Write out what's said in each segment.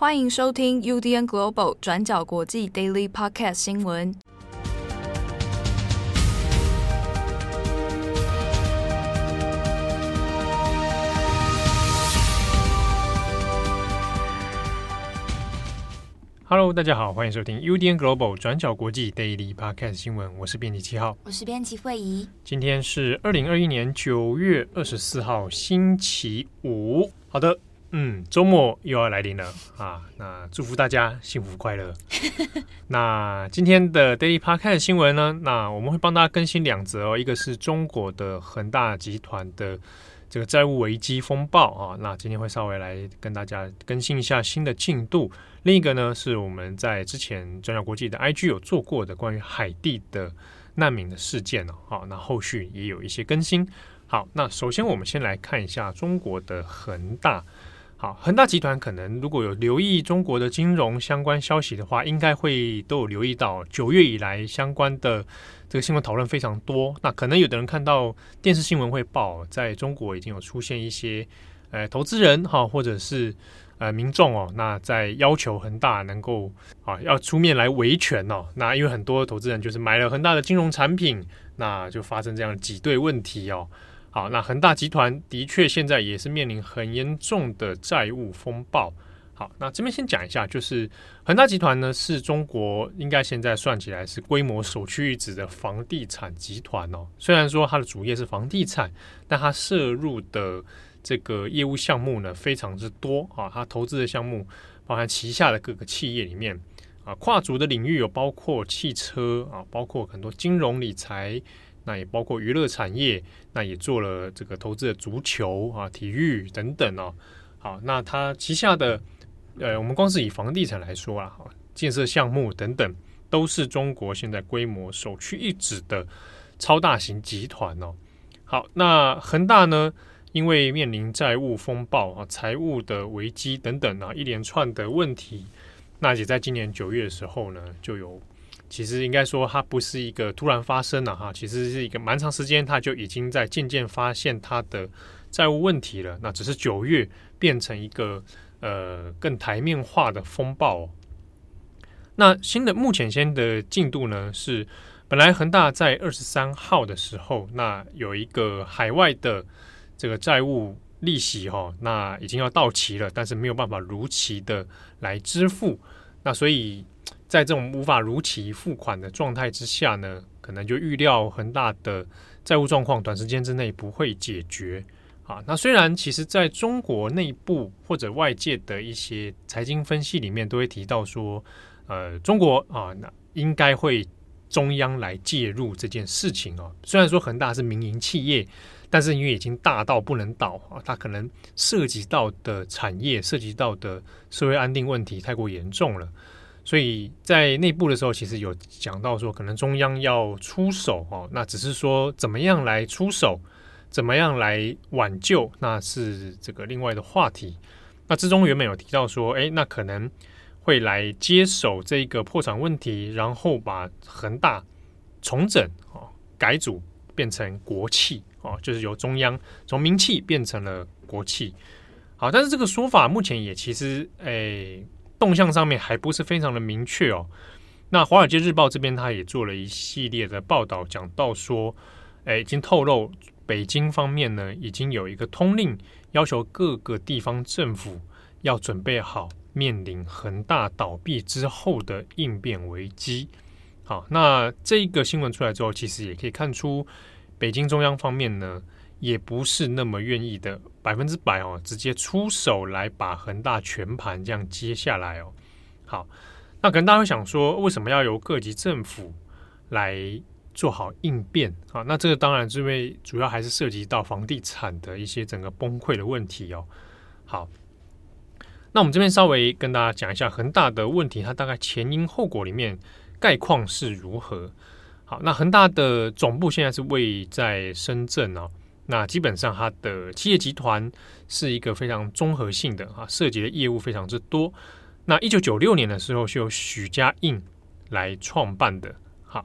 欢迎收听 UDN Global 转角国际 Daily Podcast 新闻。Hello，大家好，欢迎收听 UDN Global 转角国际 Daily Podcast 新闻。我是编辑七号，我是编辑惠仪。今天是二零二一年九月二十四号，星期五。好的。嗯，周末又要来临了啊！那祝福大家幸福快乐。那今天的 Daily Podcast 新闻呢？那我们会帮大家更新两则哦，一个是中国的恒大集团的这个债务危机风暴啊，那今天会稍微来跟大家更新一下新的进度。另一个呢，是我们在之前转角国际的 IG 有做过的关于海地的难民的事件哦。好，那后续也有一些更新。好，那首先我们先来看一下中国的恒大。好，恒大集团可能如果有留意中国的金融相关消息的话，应该会都有留意到九月以来相关的这个新闻讨论非常多。那可能有的人看到电视新闻会报，在中国已经有出现一些呃投资人哈，或者是呃民众哦，那在要求恒大能够啊要出面来维权哦。那因为很多投资人就是买了恒大的金融产品，那就发生这样挤兑问题哦。好，那恒大集团的确现在也是面临很严重的债务风暴。好，那这边先讲一下，就是恒大集团呢是中国应该现在算起来是规模首屈一指的房地产集团哦。虽然说它的主业是房地产，但它涉入的这个业务项目呢非常之多啊。它投资的项目包含旗下的各个企业里面啊，跨足的领域有包括汽车啊，包括很多金融理财。那也包括娱乐产业，那也做了这个投资的足球啊、体育等等哦。好，那它旗下的呃，我们光是以房地产来说啊，建设项目等等，都是中国现在规模首屈一指的超大型集团哦。好，那恒大呢，因为面临债务风暴啊、财务的危机等等啊，一连串的问题，那也在今年九月的时候呢，就有。其实应该说，它不是一个突然发生的哈，其实是一个蛮长时间，它就已经在渐渐发现它的债务问题了。那只是九月变成一个呃更台面化的风暴。那新的目前先的进度呢，是本来恒大在二十三号的时候，那有一个海外的这个债务利息哈，那已经要到期了，但是没有办法如期的来支付，那所以。在这种无法如期付款的状态之下呢，可能就预料恒大的债务状况短时间之内不会解决啊。那虽然其实在中国内部或者外界的一些财经分析里面都会提到说，呃，中国啊，那应该会中央来介入这件事情哦。虽然说恒大是民营企业，但是因为已经大到不能倒啊，它可能涉及到的产业、涉及到的社会安定问题太过严重了。所以在内部的时候，其实有讲到说，可能中央要出手哦，那只是说怎么样来出手，怎么样来挽救，那是这个另外的话题。那之中原本有提到说，哎，那可能会来接手这个破产问题，然后把恒大重整哦，改组变成国企哦，就是由中央从民企变成了国企。好，但是这个说法目前也其实哎。动向上面还不是非常的明确哦。那《华尔街日报》这边他也做了一系列的报道，讲到说，诶，已经透露北京方面呢，已经有一个通令，要求各个地方政府要准备好面临恒大倒闭之后的应变危机。好，那这个新闻出来之后，其实也可以看出，北京中央方面呢，也不是那么愿意的百分之百哦，直接出手来把恒大全盘这样接下来哦。好，那可能大家会想说，为什么要由各级政府来做好应变啊？那这个当然是因为主要还是涉及到房地产的一些整个崩溃的问题哦。好，那我们这边稍微跟大家讲一下恒大的问题，它大概前因后果里面概况是如何？好，那恒大的总部现在是位在深圳哦。那基本上，它的企业集团是一个非常综合性的啊，涉及的业务非常之多。那一九九六年的时候是由许家印来创办的，哈。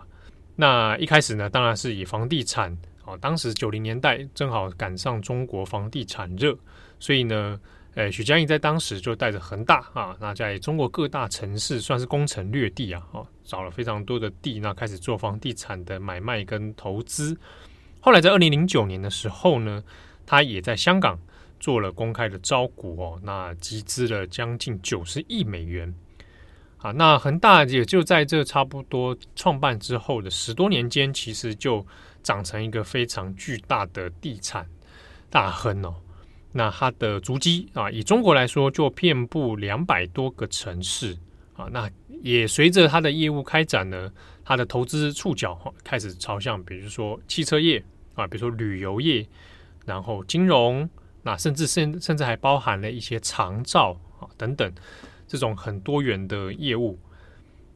那一开始呢，当然是以房地产啊，当时九零年代正好赶上中国房地产热，所以呢，呃，许家印在当时就带着恒大啊，那在中国各大城市算是攻城略地啊，哦，找了非常多的地，那开始做房地产的买卖跟投资。后来在二零零九年的时候呢，他也在香港做了公开的招股哦，那集资了将近九十亿美元。啊，那恒大也就在这差不多创办之后的十多年间，其实就长成一个非常巨大的地产大亨哦。那它的足迹啊，以中国来说，就遍布两百多个城市啊。那也随着它的业务开展呢，它的投资触角开始朝向，比如说汽车业啊，比如说旅游业，然后金融，那甚至甚甚至还包含了一些长照啊等等这种很多元的业务。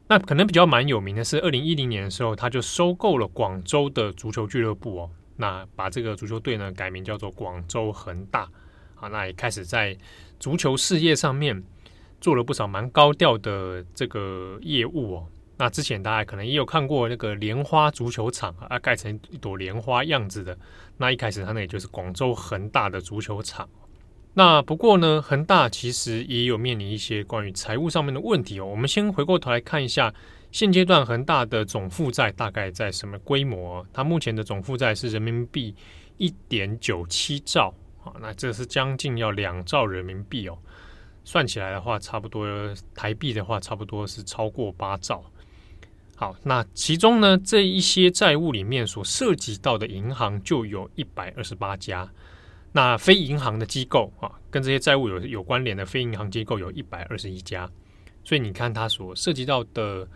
那可能比较蛮有名的是，二零一零年的时候，他就收购了广州的足球俱乐部哦，那把这个足球队呢改名叫做广州恒大。啊，那也开始在足球事业上面做了不少蛮高调的这个业务哦。那之前大家可能也有看过那个莲花足球场啊，盖成一朵莲花样子的。那一开始它那也就是广州恒大的足球场。那不过呢，恒大其实也有面临一些关于财务上面的问题哦。我们先回过头来看一下，现阶段恒大的总负债大概在什么规模？它目前的总负债是人民币一点九七兆啊。那这是将近要两兆人民币哦，算起来的话，差不多台币的话，差不多是超过八兆。好，那其中呢，这一些债务里面所涉及到的银行就有一百二十八家，那非银行的机构啊，跟这些债务有有关联的非银行机构有一百二十一家，所以你看它所涉及到的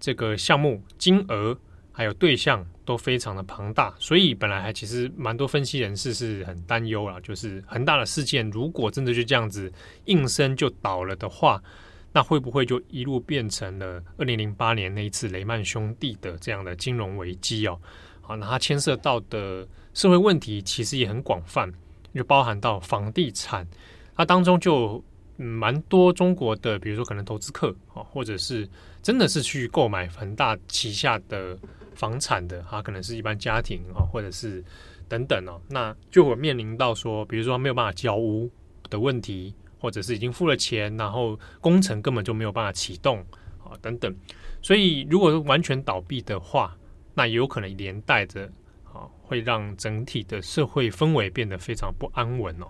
这个项目金额。还有对象都非常的庞大，所以本来还其实蛮多分析人士是很担忧啊，就是恒大的事件如果真的就这样子应声就倒了的话，那会不会就一路变成了二零零八年那一次雷曼兄弟的这样的金融危机哦？好，那它牵涉到的社会问题其实也很广泛，就包含到房地产，它当中就。嗯，蛮多中国的，比如说可能投资客啊，或者是真的是去购买恒大旗下的房产的，他可能是一般家庭啊，或者是等等哦，那就会面临到说，比如说没有办法交屋的问题，或者是已经付了钱，然后工程根本就没有办法启动啊，等等。所以如果完全倒闭的话，那也有可能连带着啊，会让整体的社会氛围变得非常不安稳哦。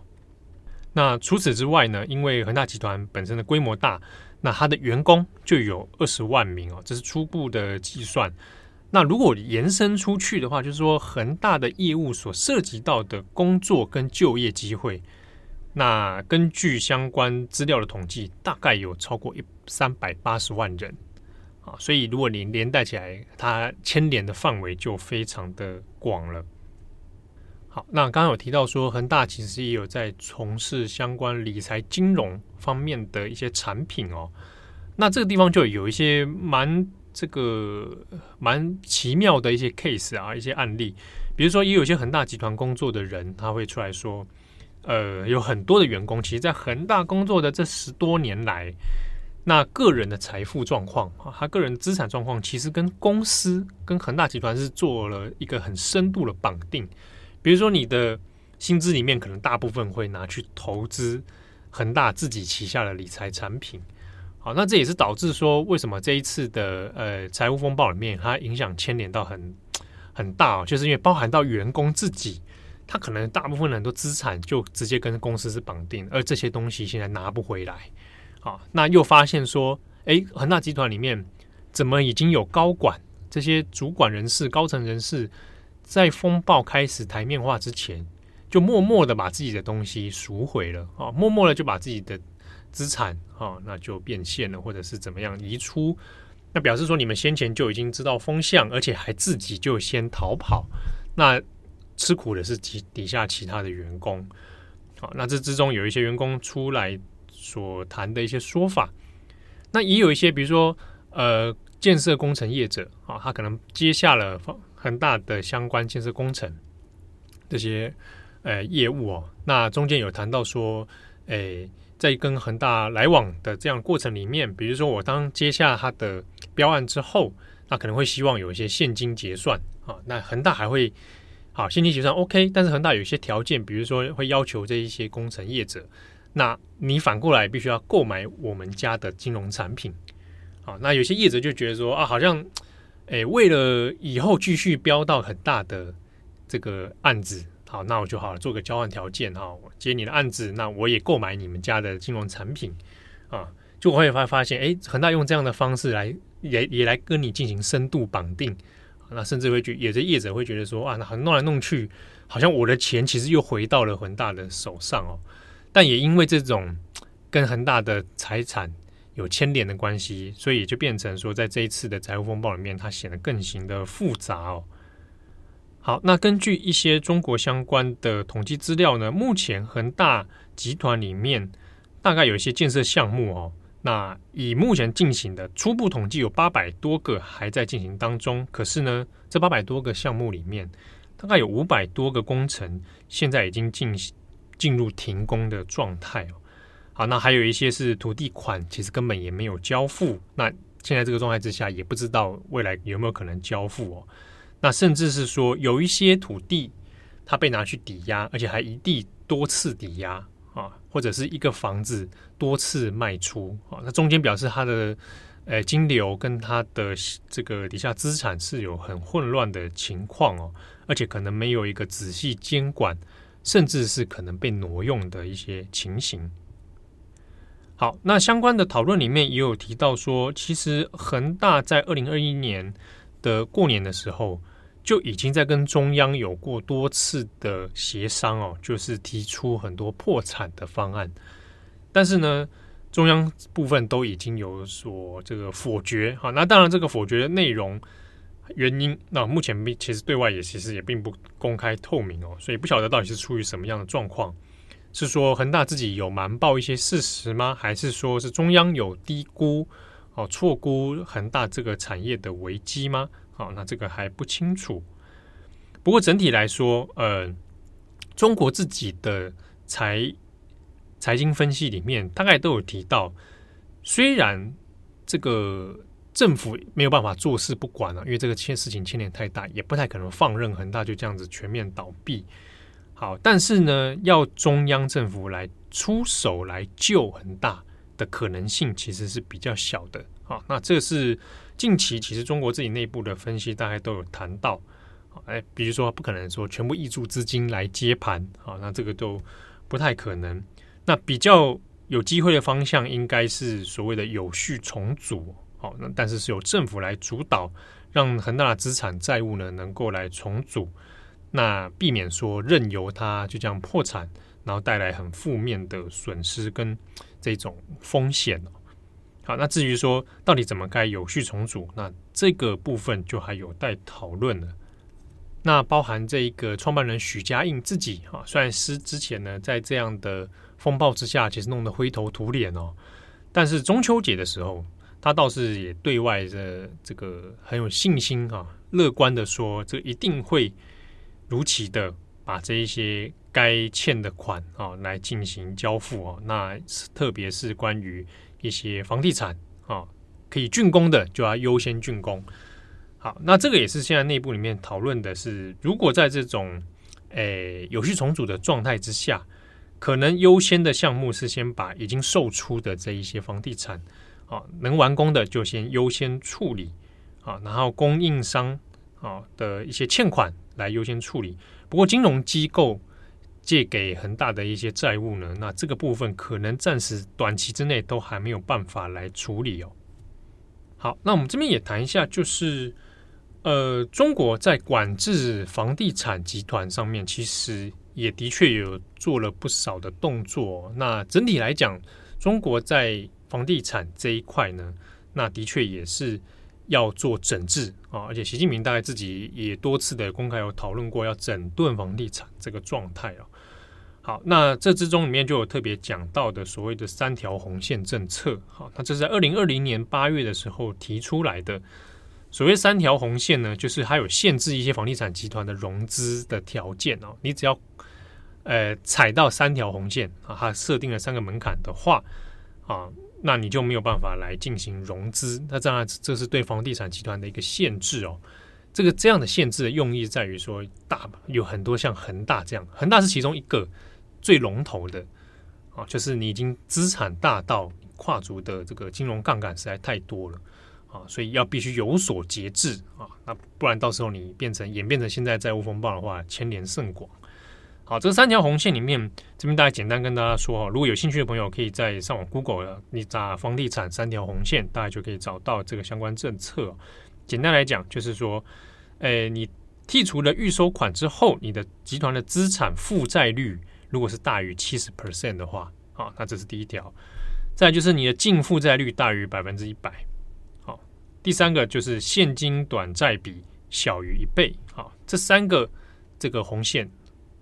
那除此之外呢，因为恒大集团本身的规模大，那它的员工就有二十万名哦，这是初步的计算。那如果延伸出去的话，就是说恒大的业务所涉及到的工作跟就业机会，那根据相关资料的统计，大概有超过一三百八十万人啊。所以如果你连带起来，它牵连的范围就非常的广了。好，那刚刚有提到说，恒大其实也有在从事相关理财金融方面的一些产品哦。那这个地方就有一些蛮这个蛮奇妙的一些 case 啊，一些案例。比如说，也有一些恒大集团工作的人，他会出来说，呃，有很多的员工，其实在恒大工作的这十多年来，那个人的财富状况啊，他个人资产状况，其实跟公司跟恒大集团是做了一个很深度的绑定。比如说，你的薪资里面可能大部分会拿去投资恒大自己旗下的理财产品，好，那这也是导致说为什么这一次的呃财务风暴里面，它影响牵连到很很大，就是因为包含到员工自己，他可能大部分很多资产就直接跟公司是绑定，而这些东西现在拿不回来，好，那又发现说，哎，恒大集团里面怎么已经有高管这些主管人士、高层人士？在风暴开始台面化之前，就默默的把自己的东西赎回了。啊，默默的就把自己的资产啊，那就变现了，或者是怎么样移出，那表示说你们先前就已经知道风向，而且还自己就先逃跑，那吃苦的是底底下其他的员工，好，那这之中有一些员工出来所谈的一些说法，那也有一些比如说呃建设工程业者啊，他可能接下了。恒大的相关建设工程这些呃业务哦，那中间有谈到说，诶，在跟恒大来往的这样过程里面，比如说我当接下他的标案之后，那可能会希望有一些现金结算啊，那恒大还会好现金结算 OK，但是恒大有些条件，比如说会要求这一些工程业者，那你反过来必须要购买我们家的金融产品。好，那有些业者就觉得说啊，好像，诶，为了以后继续标到很大的这个案子，好，那我就好了，做个交换条件哈，我接你的案子，那我也购买你们家的金融产品啊，就我会发发现，诶，恒大用这样的方式来也也来跟你进行深度绑定，那甚至会觉有些业者会觉得说啊，那弄来弄去，好像我的钱其实又回到了恒大的手上哦，但也因为这种跟恒大的财产。有牵连的关系，所以也就变成说，在这一次的财务风暴里面，它显得更形的复杂哦。好，那根据一些中国相关的统计资料呢，目前恒大集团里面大概有一些建设项目哦。那以目前进行的初步统计，有八百多个还在进行当中。可是呢，这八百多个项目里面，大概有五百多个工程现在已经进进入停工的状态哦。好，那还有一些是土地款，其实根本也没有交付。那现在这个状态之下，也不知道未来有没有可能交付哦。那甚至是说，有一些土地它被拿去抵押，而且还一地多次抵押啊，或者是一个房子多次卖出啊。那中间表示它的呃金流跟它的这个底下资产是有很混乱的情况哦，而且可能没有一个仔细监管，甚至是可能被挪用的一些情形。好，那相关的讨论里面也有提到说，其实恒大在二零二一年的过年的时候就已经在跟中央有过多次的协商哦，就是提出很多破产的方案，但是呢，中央部分都已经有所这个否决。好，那当然这个否决的内容原因，那目前其实对外也其实也并不公开透明哦，所以不晓得到底是出于什么样的状况。是说恒大自己有瞒报一些事实吗？还是说是中央有低估哦、错估恒大这个产业的危机吗？好，那这个还不清楚。不过整体来说，呃，中国自己的财财经分析里面大概都有提到，虽然这个政府没有办法坐视不管了、因为这个牵事情牵连太大，也不太可能放任恒大就这样子全面倒闭。好，但是呢，要中央政府来出手来救恒大的可能性其实是比较小的。好，那这是近期其实中国自己内部的分析，大概都有谈到。哎，比如说不可能说全部挹注资金来接盘，好，那这个都不太可能。那比较有机会的方向，应该是所谓的有序重组。好，那但是是由政府来主导，让恒大的资产债务呢能够来重组。那避免说任由它就这样破产，然后带来很负面的损失跟这种风险。好，那至于说到底怎么该有序重组，那这个部分就还有待讨论了。那包含这一个创办人许家印自己啊，虽然是之前呢在这样的风暴之下，其实弄得灰头土脸哦，但是中秋节的时候，他倒是也对外的这个很有信心啊，乐观的说，这一定会。如期的把这一些该欠的款啊来进行交付哦，那特别是关于一些房地产啊可以竣工的，就要优先竣工。好，那这个也是现在内部里面讨论的是，如果在这种诶有序重组的状态之下，可能优先的项目是先把已经售出的这一些房地产啊能完工的就先优先处理啊，然后供应商啊的一些欠款。来优先处理。不过，金融机构借给恒大的一些债务呢，那这个部分可能暂时短期之内都还没有办法来处理哦。好，那我们这边也谈一下，就是呃，中国在管制房地产集团上面，其实也的确有做了不少的动作。那整体来讲，中国在房地产这一块呢，那的确也是。要做整治啊，而且习近平大概自己也多次的公开有讨论过要整顿房地产这个状态啊。好，那这之中里面就有特别讲到的所谓的三条红线政策。好，那这是在二零二零年八月的时候提出来的。所谓三条红线呢，就是它有限制一些房地产集团的融资的条件哦。你只要呃踩到三条红线啊，它设定了三个门槛的话啊。那你就没有办法来进行融资，那当然这是对房地产集团的一个限制哦。这个这样的限制的用意在于说，大有很多像恒大这样，恒大是其中一个最龙头的啊，就是你已经资产大到跨足的这个金融杠杆实在太多了啊，所以要必须有所节制啊，那不然到时候你变成演变成现在债务风暴的话，牵连甚广。好，这三条红线里面，这边大概简单跟大家说哈，如果有兴趣的朋友，可以在上网 Google，你打房地产三条红线，大家就可以找到这个相关政策。简单来讲，就是说，诶，你剔除了预收款之后，你的集团的资产负债率如果是大于七十 percent 的话，啊，那这是第一条。再就是你的净负债率大于百分之一百。好，第三个就是现金短债比小于一倍。好，这三个这个红线。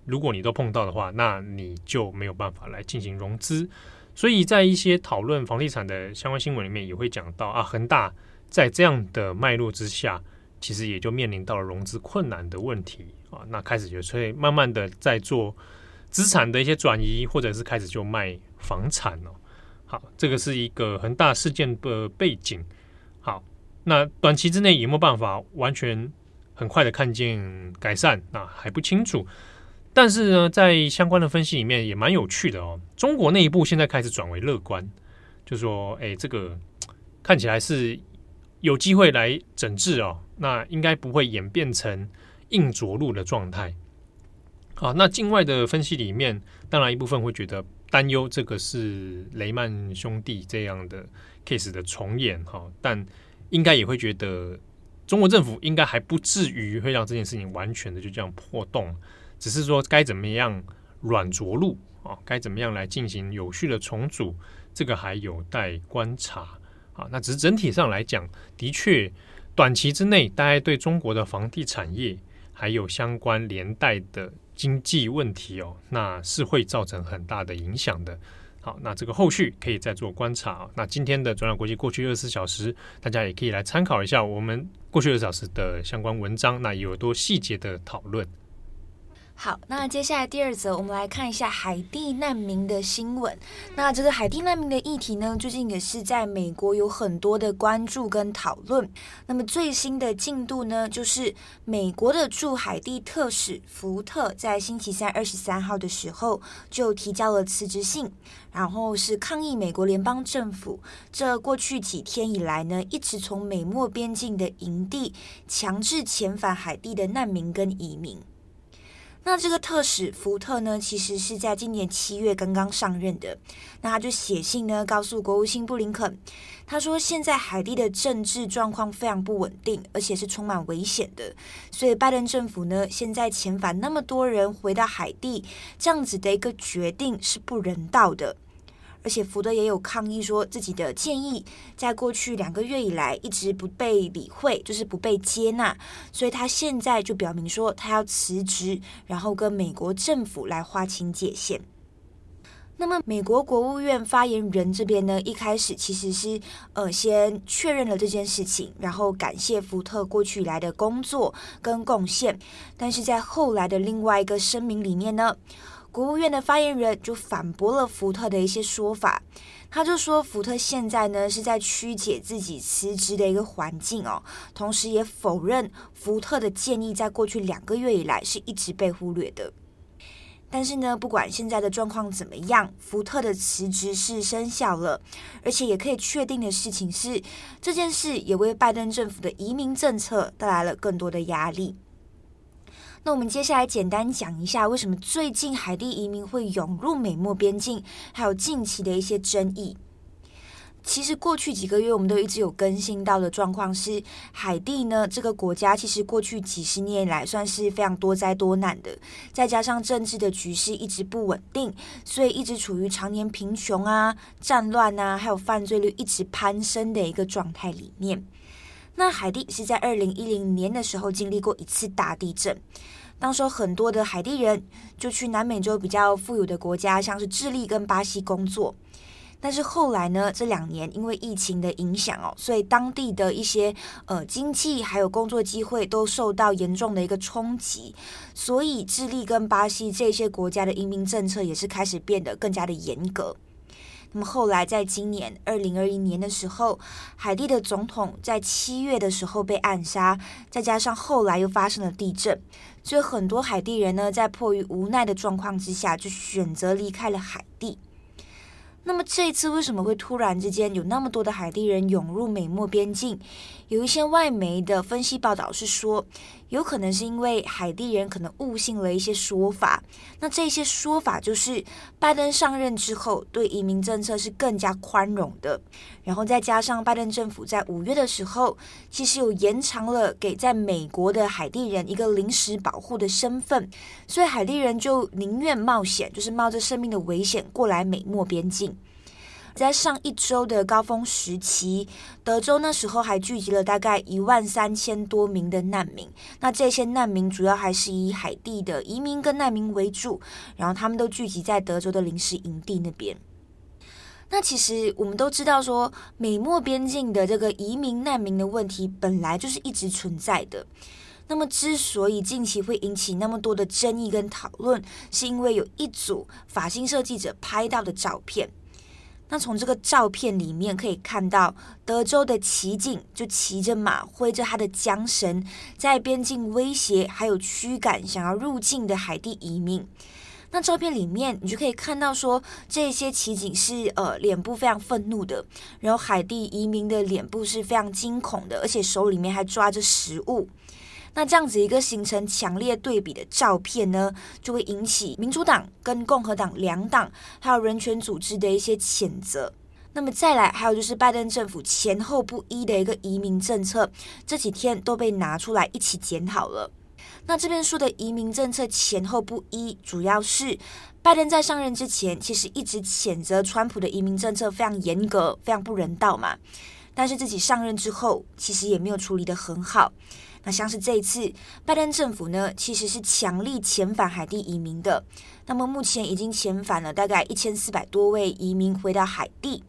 如果你都碰到的话，那你就没有办法来进行融资。所以在一些讨论房地产的相关新闻里面，也会讲到啊，恒大在这样的脉络之下，其实也就面临到了融资困难的问题啊。那开始就会慢慢的在做资产的一些转移，或者是开始就卖房产了。好，这个是一个恒大事件的背景。好，那短期之内有没有办法完全很快的看见改善？那还不清楚。但是呢，在相关的分析里面也蛮有趣的哦。中国内部现在开始转为乐观，就说：“哎，这个看起来是有机会来整治哦，那应该不会演变成硬着陆的状态。”好，那境外的分析里面，当然一部分会觉得担忧这个是雷曼兄弟这样的 case 的重演哈，但应该也会觉得中国政府应该还不至于会让这件事情完全的就这样破洞。只是说该怎么样软着陆啊？该怎么样来进行有序的重组？这个还有待观察啊。那只是整体上来讲，的确短期之内，大家对中国的房地产业还有相关连带的经济问题哦，那是会造成很大的影响的。好，那这个后续可以再做观察。那今天的转角国际过去二十四小时，大家也可以来参考一下我们过去二十四小时的相关文章，那有多细节的讨论。好，那接下来第二则，我们来看一下海地难民的新闻。那这个海地难民的议题呢，最近也是在美国有很多的关注跟讨论。那么最新的进度呢，就是美国的驻海地特使福特在星期三二十三号的时候就提交了辞职信，然后是抗议美国联邦政府这过去几天以来呢，一直从美墨边境的营地强制遣返海地的难民跟移民。那这个特使福特呢，其实是在今年七月刚刚上任的。那他就写信呢，告诉国务卿布林肯，他说现在海地的政治状况非常不稳定，而且是充满危险的。所以拜登政府呢，现在遣返那么多人回到海地，这样子的一个决定是不人道的。而且福特也有抗议说，自己的建议在过去两个月以来一直不被理会，就是不被接纳，所以他现在就表明说他要辞职，然后跟美国政府来划清界限。那么美国国务院发言人这边呢，一开始其实是呃先确认了这件事情，然后感谢福特过去以来的工作跟贡献，但是在后来的另外一个声明里面呢。国务院的发言人就反驳了福特的一些说法，他就说福特现在呢是在曲解自己辞职的一个环境哦，同时也否认福特的建议在过去两个月以来是一直被忽略的。但是呢，不管现在的状况怎么样，福特的辞职是生效了，而且也可以确定的事情是，这件事也为拜登政府的移民政策带来了更多的压力。那我们接下来简单讲一下，为什么最近海地移民会涌入美墨边境，还有近期的一些争议。其实过去几个月，我们都一直有更新到的状况是，海地呢这个国家其实过去几十年来算是非常多灾多难的，再加上政治的局势一直不稳定，所以一直处于常年贫穷啊、战乱啊，还有犯罪率一直攀升的一个状态里面。那海地是在二零一零年的时候经历过一次大地震，当时很多的海地人就去南美洲比较富有的国家，像是智利跟巴西工作。但是后来呢，这两年因为疫情的影响哦，所以当地的一些呃经济还有工作机会都受到严重的一个冲击，所以智利跟巴西这些国家的移民政策也是开始变得更加的严格。那么后来，在今年二零二一年的时候，海地的总统在七月的时候被暗杀，再加上后来又发生了地震，所以很多海地人呢，在迫于无奈的状况之下，就选择离开了海地。那么这一次为什么会突然之间有那么多的海地人涌入美墨边境？有一些外媒的分析报道是说，有可能是因为海地人可能误信了一些说法。那这些说法就是拜登上任之后对移民政策是更加宽容的，然后再加上拜登政府在五月的时候其实有延长了给在美国的海地人一个临时保护的身份，所以海地人就宁愿冒险，就是冒着生命的危险过来美墨边境。在上一周的高峰时期，德州那时候还聚集了大概一万三千多名的难民。那这些难民主要还是以海地的移民跟难民为主，然后他们都聚集在德州的临时营地那边。那其实我们都知道说，美墨边境的这个移民难民的问题本来就是一直存在的。那么之所以近期会引起那么多的争议跟讨论，是因为有一组法新社记者拍到的照片。那从这个照片里面可以看到，德州的骑警就骑着马，挥着他的缰绳，在边境威胁还有驱赶想要入境的海地移民。那照片里面你就可以看到说，这些骑警是呃脸部非常愤怒的，然后海地移民的脸部是非常惊恐的，而且手里面还抓着食物。那这样子一个形成强烈对比的照片呢，就会引起民主党跟共和党两党还有人权组织的一些谴责。那么再来，还有就是拜登政府前后不一的一个移民政策，这几天都被拿出来一起检讨了。那这边说的移民政策前后不一，主要是拜登在上任之前，其实一直谴责川普的移民政策非常严格、非常不人道嘛。但是自己上任之后，其实也没有处理得很好。那像是这一次，拜登政府呢，其实是强力遣返海地移民的。那么目前已经遣返了大概一千四百多位移民回到海地。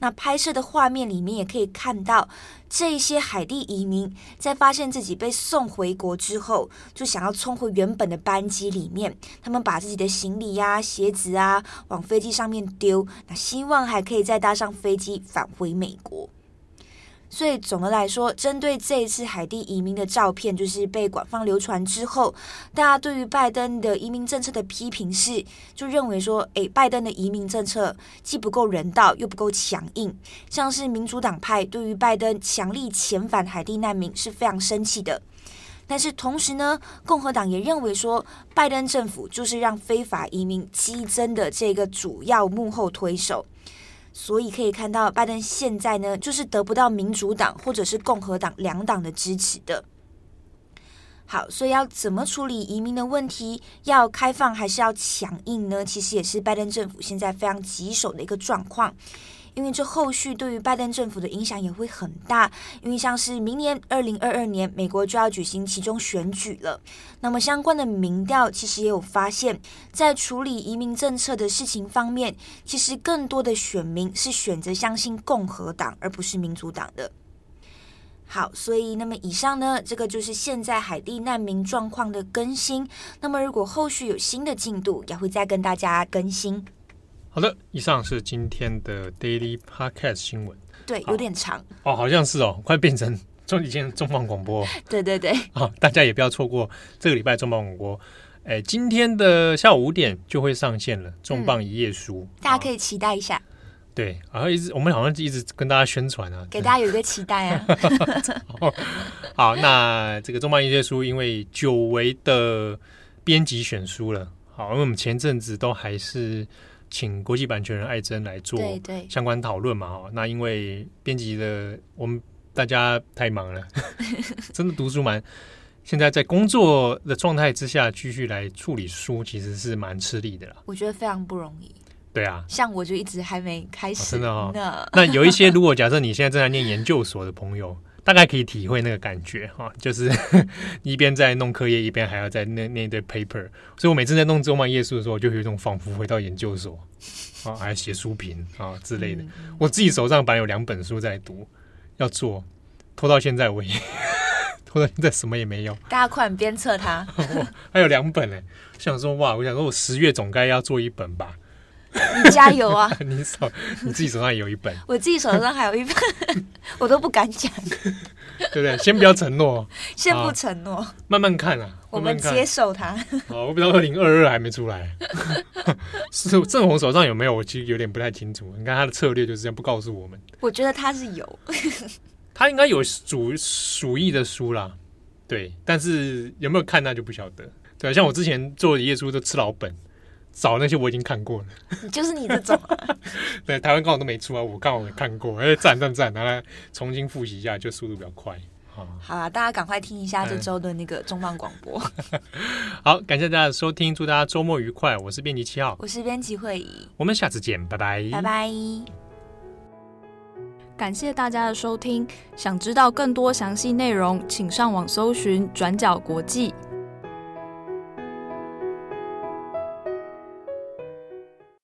那拍摄的画面里面也可以看到，这些海地移民在发现自己被送回国之后，就想要冲回原本的班机里面。他们把自己的行李呀、鞋子啊往飞机上面丢，那希望还可以再搭上飞机返回美国。所以总的来说，针对这一次海地移民的照片，就是被广泛流传之后，大家对于拜登的移民政策的批评是，就认为说，诶，拜登的移民政策既不够人道，又不够强硬。像是民主党派对于拜登强力遣返海地难民是非常生气的，但是同时呢，共和党也认为说，拜登政府就是让非法移民激增的这个主要幕后推手。所以可以看到，拜登现在呢，就是得不到民主党或者是共和党两党的支持的。好，所以要怎么处理移民的问题？要开放还是要强硬呢？其实也是拜登政府现在非常棘手的一个状况。因为这后续对于拜登政府的影响也会很大，因为像是明年二零二二年，美国就要举行其中选举了。那么相关的民调其实也有发现，在处理移民政策的事情方面，其实更多的选民是选择相信共和党而不是民主党的。好，所以那么以上呢，这个就是现在海地难民状况的更新。那么如果后续有新的进度，也会再跟大家更新。好的，以上是今天的 Daily Podcast 新闻。对，有点长哦，好像是哦，快变成中以前重磅广播。对对对，好，大家也不要错过这个礼拜重磅广播。哎，今天的下午五点就会上线了，重磅一页书，嗯，大家可以期待一下。对，然后一直我们好像一直跟大家宣传啊，给大家有一个期待啊。好，好，那这个重磅一页书因为久违的编辑选书了，好，因为我们前阵子都还是。请国际版权人艾珍来做相关讨论嘛？哈，那因为编辑的我们大家太忙了，真的读书蛮。现在在工作的状态之下，继续来处理书，其实是蛮吃力的啦。我觉得非常不容易。对啊，像我就一直还没开始。真的哈。那有一些，如果假设你现在正在念研究所的朋友。大概可以体会那个感觉哈，就是 一边在弄课业，一边还要在那那一堆 paper。所以我每次在弄重磅页书的时候，就有一种仿佛回到研究所啊，还写书评啊之类的。嗯、我自己手上本来有两本书在读，要做，拖到现在我也 拖到现在什么也没有。大家快点鞭策他。还有两本呢，想说哇，我想说我十月总该要做一本吧。你加油啊！你手你自己手上也有一本，我自己手上还有一本，我都不敢讲，对不对？先不要承诺，先不承诺，慢慢看啊，我们接受它。好，我不知道二零二二还没出来。是郑红手上有没有？我其实有点不太清楚。你看他的策略就是这样，不告诉我们。我觉得他是有，他应该有属属意的书啦，对。但是有没有看，那就不晓得。对，像我之前做的一页书都吃老本，找那些我已经看过了。就是你这种、啊。对，台湾刚好都没出啊，我刚好也看过，哎，赞赞赞，拿来重新复习一下，就速度比较快。好了，大家赶快听一下这周的那个重磅广播。好，感谢大家的收听，祝大家周末愉快。我是编辑七号，我是编辑会议，我们下次见，拜拜，拜拜。感谢大家的收听，想知道更多详细内容，请上网搜寻转角国际。